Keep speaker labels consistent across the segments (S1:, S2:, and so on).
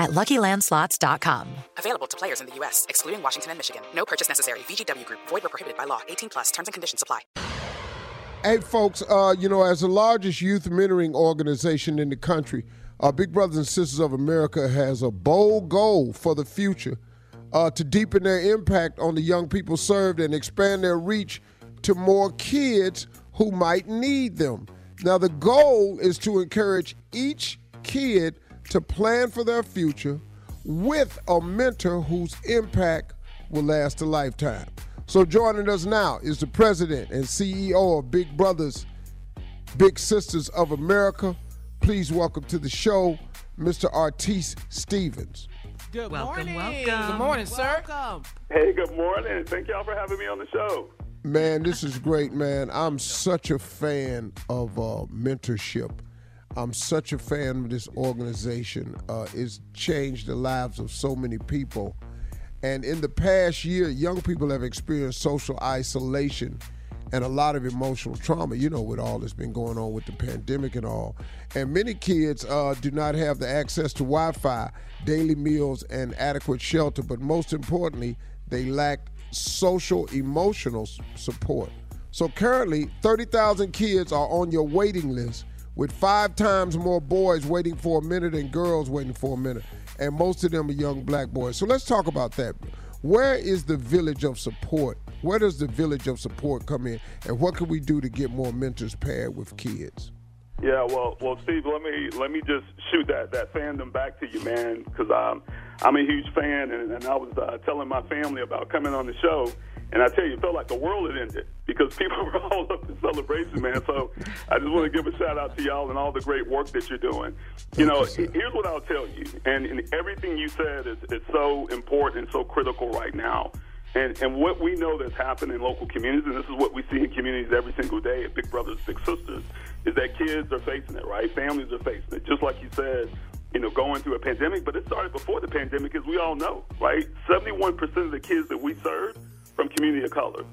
S1: at luckylandslots.com.
S2: Available to players in the U.S., excluding Washington and Michigan. No purchase necessary. VGW Group, void where prohibited by law. 18 plus terms and conditions apply.
S3: Hey, folks, uh, you know, as the largest youth mentoring organization in the country, uh, Big Brothers and Sisters of America has a bold goal for the future uh, to deepen their impact on the young people served and expand their reach to more kids who might need them. Now, the goal is to encourage each kid to plan for their future with a mentor whose impact will last a lifetime. So, joining us now is the president and CEO of Big Brothers, Big Sisters of America. Please welcome to the show, Mr. Artis Stevens.
S4: Good
S5: Welcome,
S4: morning.
S5: welcome.
S4: Good morning, sir.
S6: Welcome. Hey, good morning. Thank y'all for having me on the show.
S3: Man, this is great, man. I'm such a fan of uh, mentorship. I'm such a fan of this organization. Uh, it's changed the lives of so many people. And in the past year, young people have experienced social isolation and a lot of emotional trauma, you know, with all that's been going on with the pandemic and all. And many kids uh, do not have the access to Wi Fi, daily meals, and adequate shelter. But most importantly, they lack social emotional support. So currently, 30,000 kids are on your waiting list with five times more boys waiting for a minute than girls waiting for a minute. And most of them are young black boys. So let's talk about that. Where is the village of support? Where does the village of support come in? And what can we do to get more mentors paired with kids?
S6: Yeah, well, well, Steve, let me let me just shoot that that fandom back to you, man, because I'm I'm a huge fan, and, and I was uh, telling my family about coming on the show, and I tell you, it felt like the world had ended because people were all up in celebration, man. So I just want to give a shout out to y'all and all the great work that you're doing. You know, here's what I'll tell you, and, and everything you said is, is so important and so critical right now. And, and what we know that's happened in local communities, and this is what we see in communities every single day at Big Brothers, Big Sisters, is that kids are facing it, right? Families are facing it. Just like you said, you know, going through a pandemic, but it started before the pandemic, as we all know, right? 71% of the kids that we serve community of color,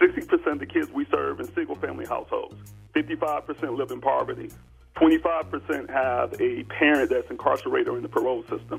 S6: 60% of the kids we serve in single family households, 55% live in poverty, 25% have a parent that's incarcerated or in the parole system.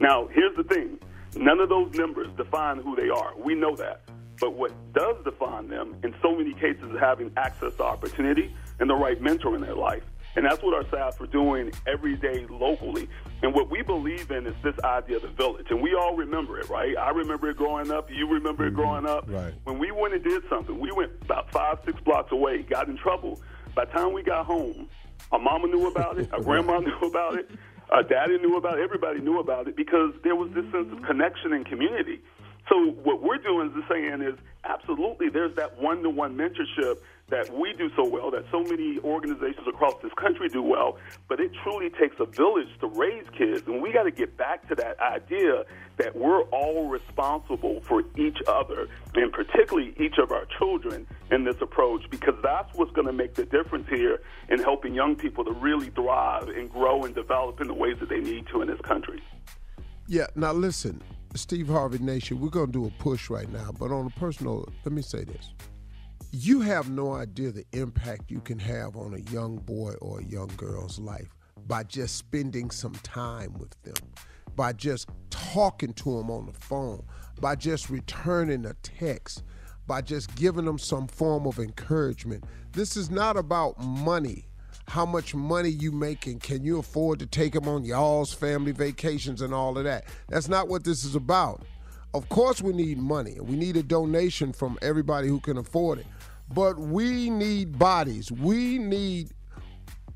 S6: Now, here's the thing none of those numbers define who they are. We know that. But what does define them, in so many cases, is having access to opportunity and the right mentor in their life. And that's what our staff are doing every day locally. And what we believe in is this idea of the village. And we all remember it, right? I remember it growing up. You remember it mm-hmm. growing up.
S3: Right.
S6: When we went and did something, we went about five, six blocks away, got in trouble. By the time we got home, our mama knew about it, our grandma knew about it, our daddy knew about it, everybody knew about it because there was this sense of connection and community. So what we're doing is saying is absolutely there's that one-to-one mentorship that we do so well, that so many organizations across this country do well, but it truly takes a village to raise kids. And we got to get back to that idea that we're all responsible for each other, and particularly each of our children in this approach, because that's what's going to make the difference here in helping young people to really thrive and grow and develop in the ways that they need to in this country.
S3: Yeah, now listen, Steve Harvey Nation, we're going to do a push right now, but on a personal, let me say this you have no idea the impact you can have on a young boy or a young girl's life by just spending some time with them, by just talking to them on the phone, by just returning a text, by just giving them some form of encouragement. This is not about money. How much money you making? Can you afford to take them on y'all's family vacations and all of that? That's not what this is about. Of course, we need money. We need a donation from everybody who can afford it. But we need bodies. We need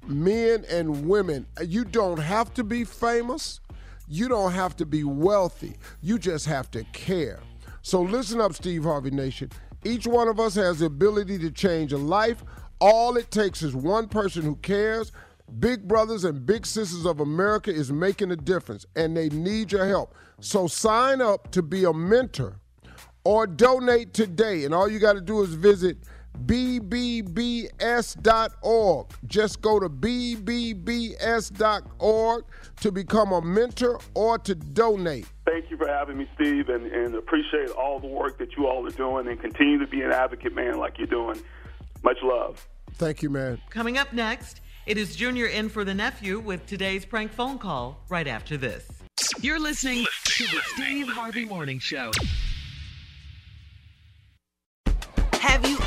S3: men and women. You don't have to be famous. You don't have to be wealthy. You just have to care. So listen up, Steve Harvey Nation. Each one of us has the ability to change a life. All it takes is one person who cares. Big Brothers and Big Sisters of America is making a difference, and they need your help. So sign up to be a mentor or donate today. And all you got to do is visit bbbs.org. Just go to bbbs.org to become a mentor or to donate.
S6: Thank you for having me, Steve, and, and appreciate all the work that you all are doing and continue to be an advocate, man, like you're doing. Much love.
S3: Thank you, man.
S4: Coming up next, it is Junior in for the nephew with today's prank phone call right after this. You're listening to the Steve Harvey Morning Show.